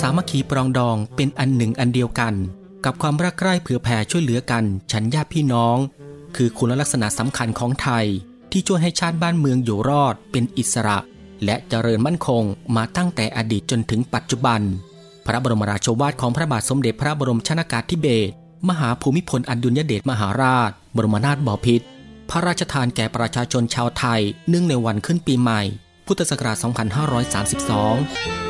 สามัคคีปรองดองเป็นอันหนึ่งอันเดียวกัน กับความรักใคร่เผื่อแผ่ช่วยเหลือกันฉันญาติพี่น้อง คือคุณลักษณะสำคัญของไทย ที่ช่วยให้ชาติบ้านเมืองอยู่รอด เป็นอิสระ และเจริญมั่นคงมาตั้งแต่อดีตจนถึงปัจจุบัน พระบรมราโชวาทของพระบาทสมเด็จพระบรมชนากาธิเบศรมหาภูมิพลอดุลยเดชมหาราช บรมนาถบพิตรพระราชทานแก่ประชาชนชาวไทย เนื่องในวันขึ้นปีใหม่ พุทธศักราช 2532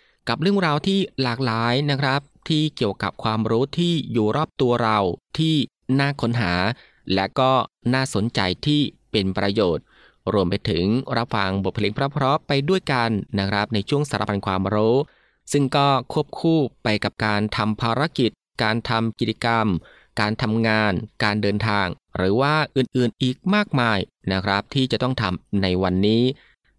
กับเรื่องราวที่หลากหลายนะครับ ที่เกี่ยวกับความรู้ที่อยู่รอบตัวเราที่น่าค้นหา และก็น่าสนใจที่เป็นประโยชน์ รวมไปถึงรับฟังบทเพลงเพราะๆไปด้วยกันนะครับ ในช่วงสารพันความรู้ ซึ่งก็ควบคู่ไปกับการทำภารกิจ การทำกิจกรรม การทำงาน การเดินทาง หรือว่าอื่นๆอีกมากมายนะครับ ที่จะต้องทำในวันนี้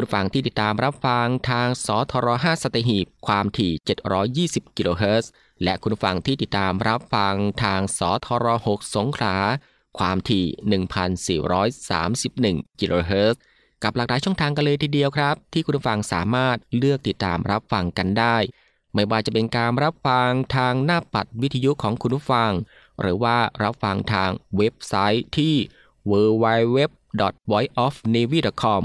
คุณฟังที่ติดตามรับฟังทางสทร5สตหีบความถี่ 720 กิโลเฮิรตซ์และคุณฟังที่ติดตามรับฟังทางสทร6สงขลาความถี่ 1,431 กิโลเฮิรตซ์กับหลากหลายช่องทางกันเลยทีเดียวครับ ที่คุณฟังสามารถเลือกติดตามรับฟังกันได้ ไม่ว่าจะเป็นการรับฟังทางหน้าปัดวิทยุของคุณผู้ฟัง หรือว่ารับฟังทางเว็บไซต์ที่ www.voiceofnavy.com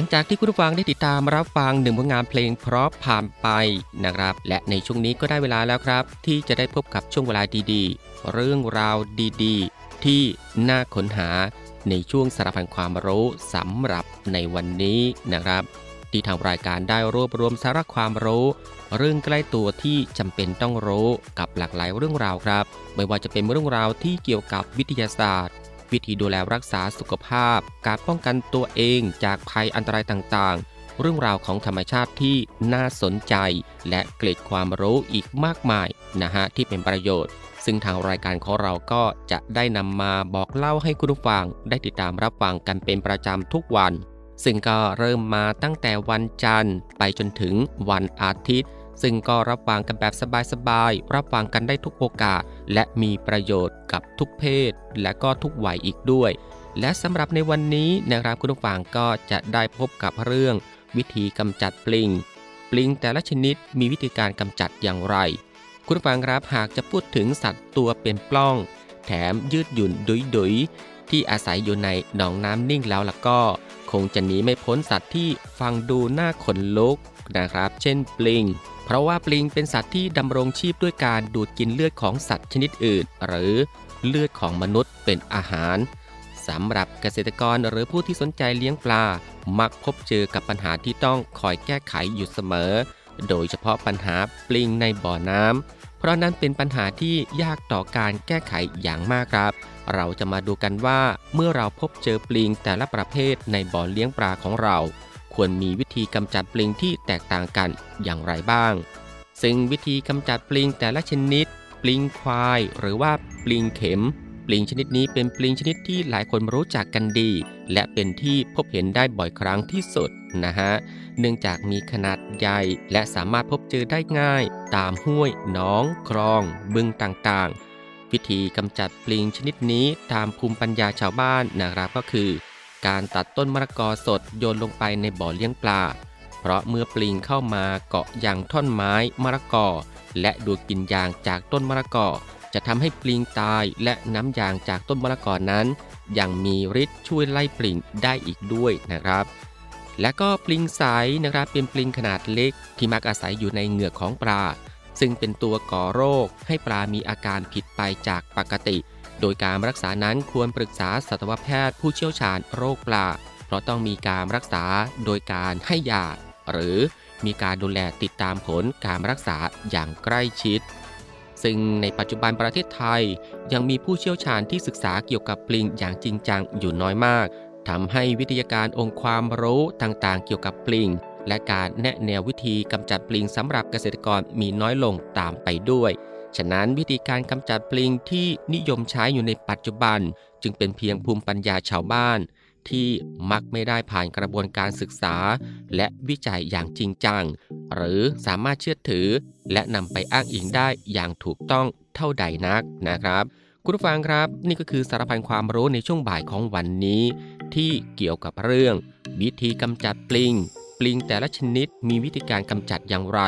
ลังจากที่คุณผู้ฟังได้ติดตามรับฟังหนึ่งผลงานเพลงเพราะผ่านไปนะครับ และในช่วงนี้ก็ได้เวลาแล้วครับ ที่จะได้พบกับช่วงเวลาดีๆ เรื่องราวดีๆ ที่น่าค้นหาในช่วงสารพันความรู้สำหรับในวันนี้นะครับ ที่ทางรายการได้รวบรวมสาระความรู้ เรื่องใกล้ตัวที่จำเป็นต้องรู้กับหลากหลายเรื่องราวครับ ไม่ว่าจะเป็นเรื่องราวที่เกี่ยวกับวิทยาศาสตร์ วิธีดูแลรักษาสุขภาพ การป้องกันตัวเองจากภัยอันตรายต่างๆ เรื่องราวของธรรมชาติที่น่าสนใจ และเกล็ดความรู้อีกมากมายนะฮะที่เป็นประโยชน์ ซึ่งทางรายการของเราก็จะได้นำมาบอกเล่าให้คุณผู้ฟังได้ติดตามรับฟังกันเป็นประจำทุกวัน ซึ่งก็เริ่มมาตั้งแต่วันจันทร์ไปจนถึงวันอาทิตย์ ซึ่งก็รับฟังกันแบบสบายๆ รับฟังกันได้ทุกโอกาส และมีประโยชน์กับทุกเพศ และก็ทุกวัยอีกด้วย และสำหรับในวันนี้นะครับคุณผู้ฟังก็จะได้พบกับเรื่อง วิธีกำจัดปลิง ปลิงแต่ละชนิดมีวิธีการกำจัดอย่างไร คุณผู้ฟังครับหากจะพูดถึงสัตว์ตัวเป็นปล้อง แถมยืดหยุ่นดุยดุยที่อาศัยอยู่ในหนองน้ำนิ่งแล้วล่ะก็ คงจะหนีไม่พ้นสัตว์ที่ฟังดูน่าขนลุก นะครับ เช่นปลิง เพราะว่าปลิงเป็นสัตว์ที่ดำรงชีพด้วยการดูดกินเลือดของสัตว์ชนิดอื่น หรือเลือดของมนุษย์เป็นอาหารสำหรับเกษตรกรหรือผู้ที่สนใจเลี้ยงปลา มักพบเจอกับปัญหาที่ต้องคอยแก้ไขอยู่เสมอ โดยเฉพาะปัญหาปลิงในบ่อน้ำเพราะนั้นเป็นปัญหาที่ยากต่อการแก้ไขอย่างมากครับ เราจะมาดูกันว่าเมื่อเราพบเจอปลิงแต่ละประเภทในบ่อเลี้ยงปลาของเรา ควรมีวิธีกำจัดปลิงที่แตกต่างกันอย่างไรบ้าง ซึ่งวิธีกำจัดปลิงแต่ละชนิด ปลิงควาย หรือว่าปลิงเข็ม ปลิงชนิดนี้เป็นปลิงชนิดที่หลายคนรู้จักกันดี และเป็นที่พบเห็นได้บ่อยครั้งที่สุดนะฮะ เนื่องจากมีขนาดใหญ่ และสามารถพบเจอได้ง่าย ตามห้วยหนอง คลอง บึงต่างๆ วิธีกำจัดปลิงชนิดนี้ตามภูมิปัญญาชาวบ้านนะครับก็คือ การตัดต้นมะละกอสดโยนลงไปในบ่อเลี้ยงปลา เพราะเมื่อปลิงเข้ามาเกาะอย่างท่อนไม้มะละกอ และดูดกินยางจากต้นมะละกอ จะทำให้ปลิงตายและน้ำยางจากต้นมะละกอนั้น ยังมีฤทธิ์ช่วยไล่ปลิงได้อีกด้วยนะครับ และก็ปลิงใสนะครับเป็นปลิงขนาดเล็ก ที่มักอาศัยอยู่ในเหงือกของปลา ซึ่งเป็นตัวก่อโรคให้ปลามีอาการผิดไปจากปกติ โดยการรักษานั้นควรปรึกษาสัตวแพทย์ผู้เชี่ยวชาญโรคปลา เพราะต้องมีการรักษาโดยการให้ยา หรือมีการดูแลติดตามผลการรักษาอย่างใกล้ชิด ซึ่งในปัจจุบันประเทศไทย ยังมีผู้เชี่ยวชาญที่ศึกษาเกี่ยวกับปลิงอย่างจริงจังอยู่น้อยมากทำให้วิทยาการองค์ความรู้ต่างๆ เกี่ยวกับปลิง และการแนะแนววิธีกำจัดปลิงสำหรับเกษตรกรมีน้อยลงตามไปด้วย ฉะนั้นวิธีการกำจัดปลิงที่นิยมใช้อยู่ในปัจจุบัน จึงเป็นเพียงภูมิปัญญาชาวบ้าน ที่มักไม่ได้ผ่านกระบวนการศึกษา และวิจัยอย่างจริงจัง หรือสามารถเชื่อถือ และนำไปอ้างอิงได้อย่างถูกต้องเท่าใดนักนะครับ คุณผู้ฟังครับ นี่ก็คือสารพันความรู้ในช่วงบ่ายของวันนี้ ที่เกี่ยวกับเรื่อง วิธีกำจัดปลิง ปลิงแต่ละชนิดมีวิธีการกำจัดอย่างไร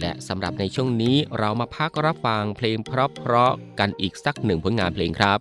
และสำหรับในช่วงนี้เรามาพักรับฟังเพลงเพราะๆกันอีกสักหนึ่งผลงานเพลงครับ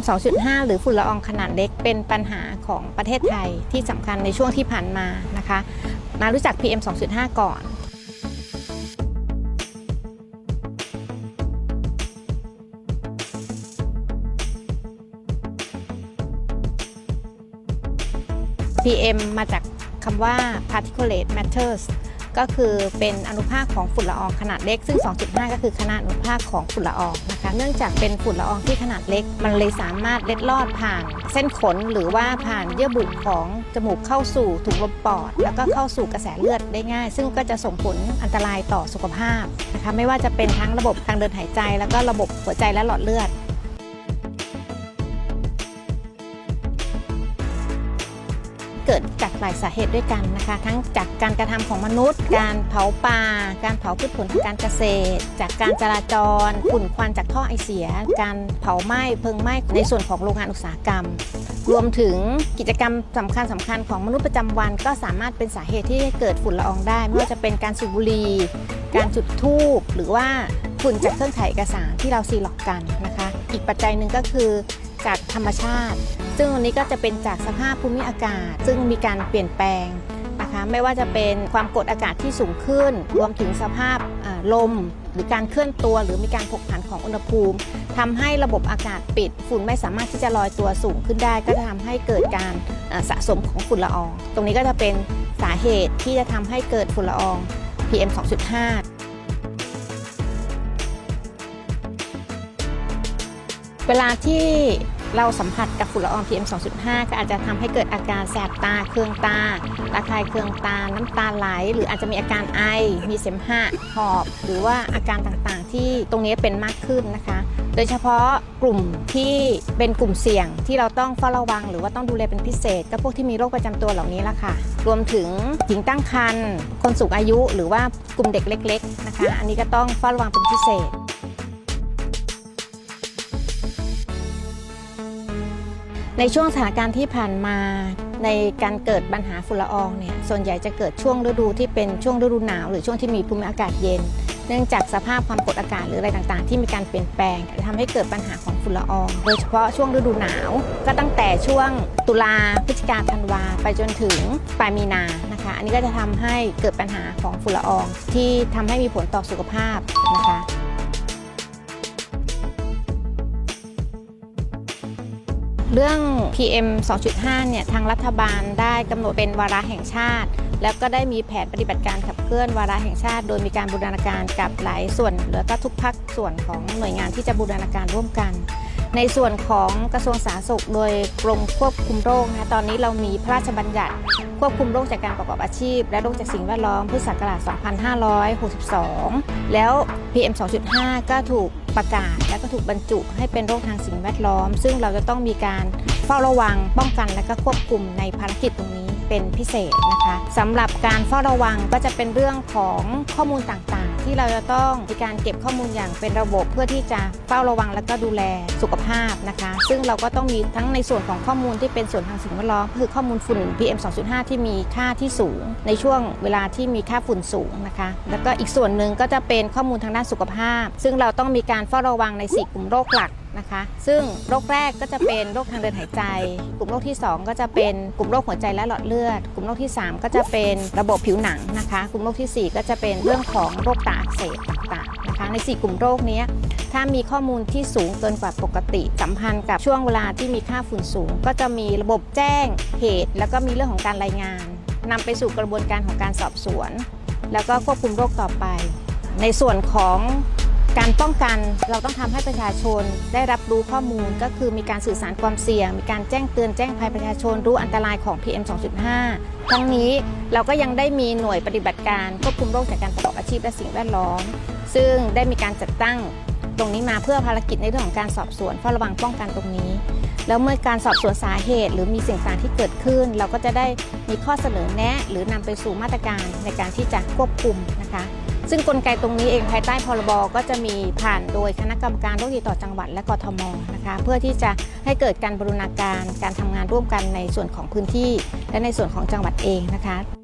PM 2.5 หรือฝุ่นละอองขนาดเล็กเป็นปัญหาของประเทศไทยที่สำคัญในช่วงที่ผ่านมานะคะ มารู้จัก PM 2.5 ก่อน PM มาจากคำว่า particulate matters ก็คือเป็นอนุภาคของฝุ่นละอองขนาดเล็ก ซึ่ง 2.5 ก็คือขนาดอนุภาคของฝุ่นละอองนะคะ เนื่องจากเป็นฝุ่นละอองที่ขนาดเล็ก มันเลยสามารถเล็ดลอดผ่าน เส้นขนหรือว่าผ่านเยื่อบุของจมูกเข้าสู่ถุงลมปอด แล้วก็เข้าสู่กระแสเลือดได้ง่าย ซึ่งก็จะส่งผลอันตรายต่อสุขภาพนะคะ ไม่ว่าจะเป็นทั้งระบบทางเดินหายใจ แล้วก็ระบบหัวใจและหลอดเลือด หลายสาเหตุด้วยกันนะคะ ทั้งจากการกระทำของมนุษย์ การเผาป่า การเผาพืชผลทางการเกษตร จากการจราจรฝุ่นควันจากท่อไอเสีย การเผาไหม้เพลิงไหม้ในส่วนของโรงงานอุตสาหกรรม รวมถึงกิจกรรมสำคัญสำคัญของมนุษย์ประจำวัน ก็สามารถเป็นสาเหตุที่เกิดฝุ่นละอองได้ไม่ว่าจะเป็นการสูบบุหรี่การจุดธูปหรือว่าฝุ่นจากเครื่องถ่ายเอกสารที่เราซีล็อกกันนะคะ อีกปัจจัยหนึ่งก็คือจากธรรมชาติ ซึ่งอันนี้ก็จะเป็นจากสภาพภูมิอากาศ ซึ่งมีการเปลี่ยนแปลงนะคะไม่ว่าจะเป็นความกดอากาศที่สูงขึ้น รวมถึงสภาพลม หรือการเคลื่อนตัว หรือมีการผกผันของอุณหภูมิทำให้ระบบอากาศปิด ฝุ่นไม่สามารถที่จะลอยตัวสูงขึ้นได้ ก็จะทำให้เกิดการสะสมของฝุ่นละออง ตรงนี้ก็จะเป็นสาเหตุที่จะทำให้เกิดฝุ่นละออง PM 2.5เวลาที่ เราสัมผัสกับฝุ่นละออง PM 2.5 ก็อาจจะทำให้เกิดอาการแสบตาเคืองตาระคายเคืองตา น้ำตาไหล หรืออาจจะมีอาการไอ มีเสมหะหอบ หรือว่าอาการต่างๆ ที่ตรงนี้เป็นมากขึ้นนะคะ โดยเฉพาะกลุ่มที่เป็นกลุ่มเสี่ยงที่เราต้องเฝ้าระวัง หรือว่าต้องดูแลเป็นพิเศษ ก็พวกที่มีโรคประจำตัวเหล่านี้ละค่ะ รวมถึงหญิงตั้งครรภ์คนสูงอายุ หรือว่ากลุ่มเด็กเล็ก ๆ นะคะ อันนี้ก็ต้องเฝ้าระวังเป็นพิเศษ ในช่วงสถานการณ์ที่ผ่านมาในการเกิดปัญหาฝุ่นละอองเนี่ยส่วนใหญ่จะเกิดช่วงฤดูที่เป็นช่วงฤดูหนาวหรือช่วงที่มีภูมิอากาศเย็น เนื่องจากสภาพความกดอากาศหรืออะไรต่างๆ ที่มีการเปลี่ยนแปลงทำให้เกิดปัญหาของฝุ่นละออง โดยเฉพาะช่วงฤดูหนาว ก็ตั้งแต่ช่วงตุลาพฤศจิกาธันวาไปจนถึงปลายมีนานะคะ อันนี้ก็จะทำให้เกิดปัญหาของฝุ่นละอองที่ทำให้มีผลต่อสุขภาพนะคะ เรื่อง PM 2.5 เนี่ย ทางรัฐบาลได้กำหนดเป็นวาระแห่งชาติ แล้วก็ได้มีแผนปฏิบัติการขับเคลื่อนวาระแห่งชาติ โดยมีการบูรณาการกับหลายส่วน แล้วก็ทุกภาคส่วนของหน่วยงานที่จะบูรณาการร่วมกัน ในส่วนของกระทรวงสาธารณสุข โดยกรมควบคุมโรคนะคะตอนนี้เรามีพระราชบัญญัติ ควบคุมโรคจากการประกอบอาชีพ และโรคจากสิ่งแวดล้อมพุทธศักราช 2562 แล้ว PM 2.5 ก็ถูกประกาศ และก็ถูกบรรจุให้เป็นโรคทางสิ่งแวดล้อม ซึ่งเราจะต้องมีการเฝ้าระวังป้องกันและก็ควบคุมในภารกิจตรงนี้ เป็นพิเศษนะคะสำหรับการเฝ้าระวังก็จะเป็นเรื่องของข้อมูลต่างๆ ที่เราจะต้องมีการเก็บข้อมูลอย่างเป็นระบบเพื่อที่จะเฝ้าระวังและก็ดูแลสุขภาพนะคะ ซึ่งเราก็ต้องมีทั้งในส่วนของข้อมูลที่เป็นส่วนทางสิ่งแวดล้อมคือข้อมูลฝุ่น PM 2.5 ที่มีค่าที่สูง ในช่วงเวลาที่มีค่าฝุ่นสูงนะคะ แล้วก็อีกส่วนหนึ่งก็จะเป็นข้อมูลทางด้านสุขภาพ ซึ่งเราต้องมีการเฝ้าระวังใน 4 กลุ่มโรคหลัก นะคะ ซึ่งโรคแรกก็จะเป็นโรคทางเดินหายใจ กลุ่มโรคที่ 2 ก็จะเป็นกลุ่มโรคหัวใจและหลอดเลือด กลุ่มโรคที่ 3 ก็จะเป็นระบบผิวหนังนะคะ กลุ่มโรคทีสี่ 4 ก็จะเป็นเรื่องของโรคตาอักเสบต่างๆนะคะ ใน 4 กลุ่มโรคนี้ถ้ามีข้อมูลที่สูงเกินกว่าปกติสัมพันธ์กับช่วงเวลาที่มีค่าฝุ่นสูง ก็จะมีระบบแจ้งเหตุ แล้วก็มีเรื่องของการรายงานนำไปสู่กระบวนการของการสอบสวน แล้วก็ควบคุมโรคต่อไป ในส่วนของ การป้องกันเราต้องทำให้ประชาชนได้รับรู้ข้อมูลก็คือมีการสื่อสารความเสี่ยง มีการแจ้งเตือนแจ้งภัยประชาชนรู้อันตรายของ PM 2.5 ทั้งนี้เราก็ยังได้มีหน่วยปฏิบัติการควบคุมโรคจากการประกอบอาชีพและสิ่งแวดล้อม ซึ่งได้มีการจัดตั้งตรงนี้มาเพื่อภารกิจในเรื่องของการสอบสวนเฝ้าระวังป้องกันตรงนี้ แล้วเมื่อการสอบสวนสาเหตุ หรือมีสิ่งต่างที่เกิดขึ้น เราก็จะได้มีข้อเสนอแนะ หรือนำไปสู่มาตรการในการที่จะควบคุมนะคะ ซึ่งกลไกตรงนี้เองภายใต้พรบก็จะมีผ่านโดยคณะกรรมการโรคติดต่อจังหวัดและกทมนะคะเพื่อที่จะให้เกิดการบรูรณาการการทำงานร่วมกันในส่วนของพื้นที่ และในส่วนของจังหวัดเองนะคะ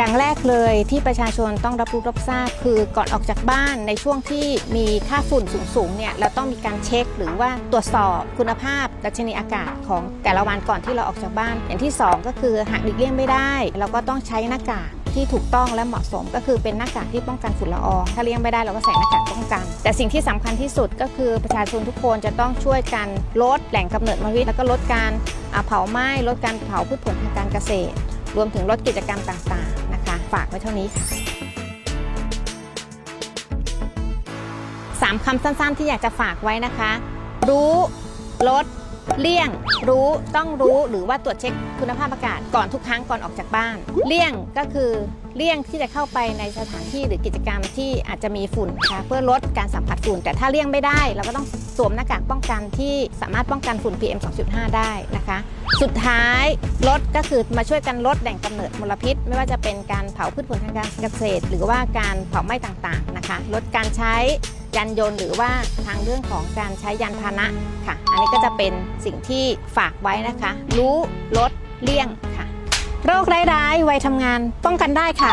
อย่างแรกเลยที่ประชาชนต้องรับรู้รับทราบคือก่อนออกจากบ้านในช่วงที่มีค่าฝุ่นสูงๆเนี่ยเราต้องมีการเช็คหรือว่าตรวจสอบคุณภาพดัชนีอากาศของแต่ละวันก่อนที่เราออกจากบ้าน อย่างที่ 2 ก็คือหากหลีกเลี่ยงไม่ได้ เราก็ต้องใช้หน้ากากที่ถูกต้องและเหมาะสมก็คือเป็นหน้ากากที่ป้องกันฝุ่นละออง ถ้าเลี่ยงไม่ได้เราก็ใส่หน้ากากป้องกัน แต่สิ่งที่สำคัญที่สุดก็คือประชาชนทุกคนจะต้องช่วยกันลดแหล่งกำเนิดมลพิษแล้วก็ลดการเผาไหม้ลดการเผาพืชผลทางการเกษตร รวมถึงลดกิจกรรมต่างๆ ฝากไว้เท่านี้ค่ะสามคำสั้นๆที่อยากจะฝากไว้นะคะ รู้ลดเลี่ยง รู้ต้องรู้หรือว่าตรวจเช็คคุณภาพอากาศก่อนทุกครั้งก่อนออกจากบ้าน เลี่ยงก็คือเลี่ยงที่จะเข้าไปในสถานที่หรือกิจกรรมที่อาจจะมีฝุ่นนะคะเพื่อลดการสัมผัสฝุ่น แต่ถ้าเลี่ยงไม่ได้เราก็ต้อง สวมหน้ากากป้องกันที่สามารถป้องกันฝุ่น PM 2.5 ได้นะคะ สุดท้ายลดก็คือมาช่วยกันลดแหล่งกำเนิดมลพิษ ไม่ว่าจะเป็นการเผาพืชผลทางการเกษตร หรือว่าการเผาไหม้ต่างๆนะคะ ลดการใช้ยานยนต์หรือว่าทางเรื่องของการใช้ยานพาหนะค่ะ อันนี้ก็จะเป็นสิ่งที่ฝากไว้นะคะ รู้ลดเลี่ยงค่ะ โรคร้ายๆวัยทำงานป้องกันได้ค่ะ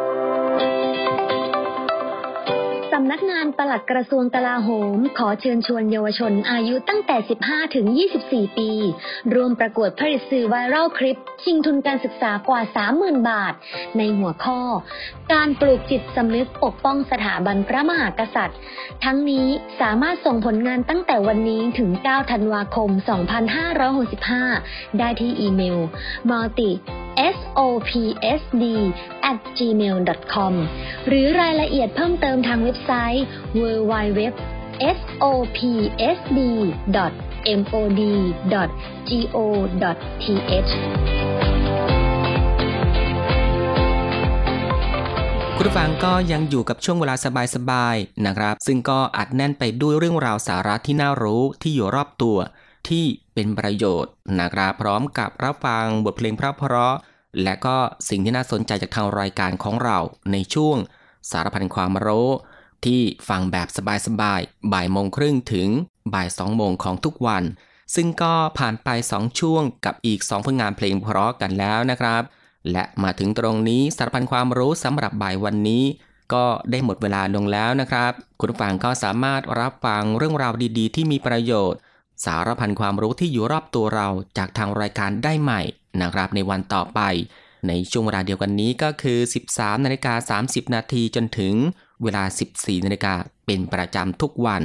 สำนักงานปลัดกระทรวงกลาโหม ขอเชิญชวนเยาวชนอายุตั้งแต่ 15 ถึง 24 ปีร่วมประกวดผลิตสื่อไวรัลคลิป ชิงทุนการศึกษากว่า 30,000 บาท ในหัวข้อ การปลูกจิตสำนึกปกป้องสถาบันพระมหากษัตริย์ ทั้งนี้สามารถส่งผลงานตั้งแต่วันนี้ถึง 9 ธันวาคม 2565 ได้ที่อีเมล multi sopsd at gmail com หรือรายละเอียดเพิ่มเติมทางเว็บไซต์ www sopsd mod go th คุณฟังก็ยังอยู่กับช่วงเวลาสบายๆนะครับ ซึ่งก็อัดแน่นไปด้วยเรื่องราวสาระที่น่ารู้ที่อยู่รอบตัวที่เป็นประโยชน์นะครับ พร้อมกับรับฟังบทเพลงเพราะ และก็สิ่งที่น่าสนใจจากทางรายการของเราในช่วงสารพันความรู้ที่ฟังแบบสบายๆ บ่ายโมงครึ่งถึงบ่ายสองโมงของทุกวัน ซึ่งก็ผ่านไป 2 ช่วงกับอีก 2 ผลงานเพลงเพราะกันแล้วนะครับ และมาถึงตรงนี้สารพันความรู้สำหรับบ่ายวันนี้ ก็ได้หมดเวลาลงแล้วนะครับ คุณฟังก็สามารถรับฟังเรื่องราวดีๆ ที่มีประโยชน์ สารพันความรู้ที่อยู่รอบตัวเราจากทางรายการได้ใหม่นะครับในวันต่อไป ในช่วงเวลาเดียวกันนี้ก็คือ 13นาฬิกา30 นาทีจนถึงเวลา 14นาฬิกาเป็นประจำทุกวัน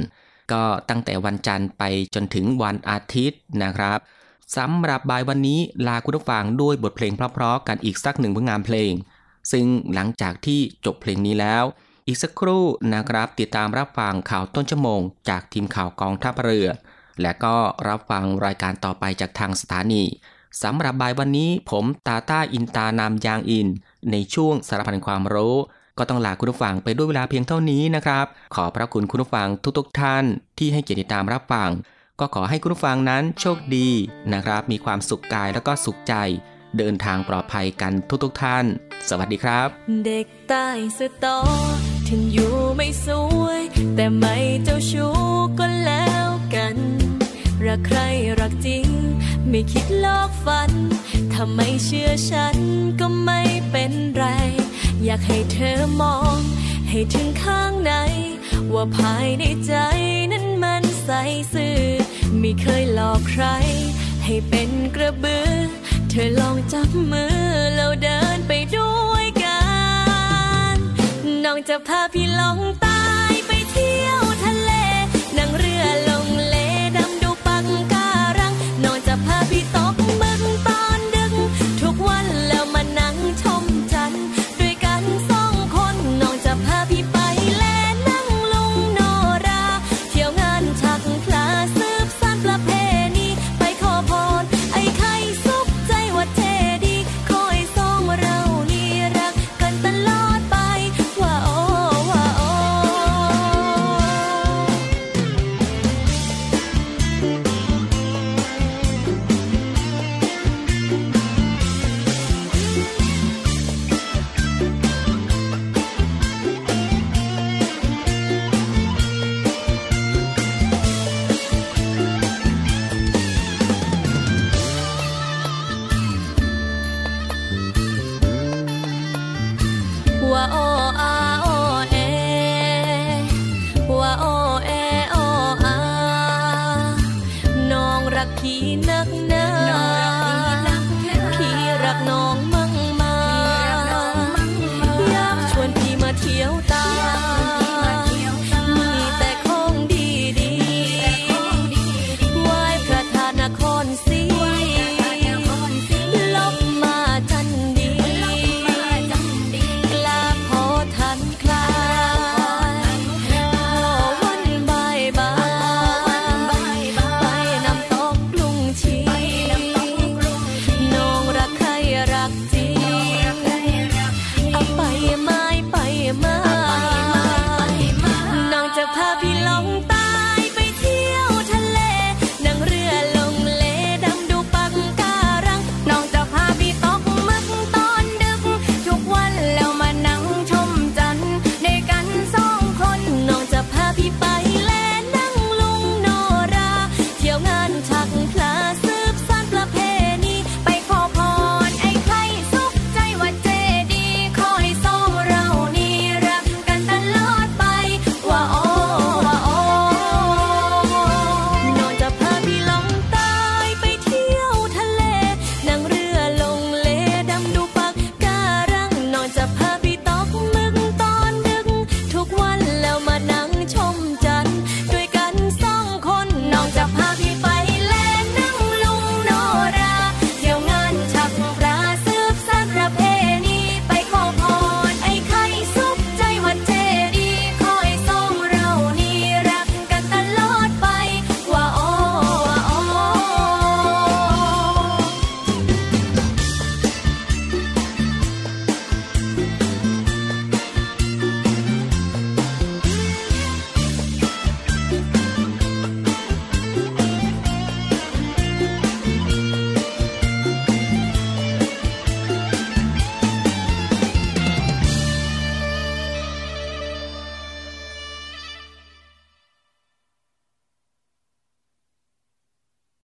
ก็ตั้งแต่วันจันทร์ไปจนถึงวันอาทิตย์นะครับสำหรับบ่ายวันนี้ลาคุณผู้ฟังด้วยบทเพลงเพราะๆกันอีกสักหนึ่งผลงานเพลง ซึ่งหลังจากที่จบเพลงนี้แล้ว อีกสักครู่นะครับติดตามรับฟังข่าวต้นชั่วโมง จากทีมข่าวกองทัพเรือ และก็รับฟังรายการต่อไปจากทางสถานีสำหรับบ่ายวันนี้ผมตาต้าอินตานามยางอิน ในช่วงสารพันความรู้ ก็ต้องลาคุณผู้ฟังไปด้วยเวลาเพียงเท่านี้นะครับ ขอพระคุณคุณผู้ฟังทุกๆทท่านที่ให้เกียรติตามรับฟัง ก็ขอให้คุณผู้ฟังนั้นโชคดีนะครับ มีความสุขกายแล้วก็สุขใจ เดินทางปลอดภัยกันทุกๆทท่าน สวัสดีครับ เด็กใต้สตอถึงอยู่ไม่สวย แต่ไม่เจ้าชู้ก็แล้ว ใครรักจริง ไม่คิดลอกฝัน ถ้าไม่เชื่อฉันก็ไม่เป็นไร อยากให้เธอมอง ให้ถึงข้างใน ว่าภายในใจนั้นมันใสซื่อ ไม่เคยหลอกใคร ให้เป็นกระบือ เธอลองจับมือแล้วเดินไปด้วยกัน น้องจะพาพี่ลองตา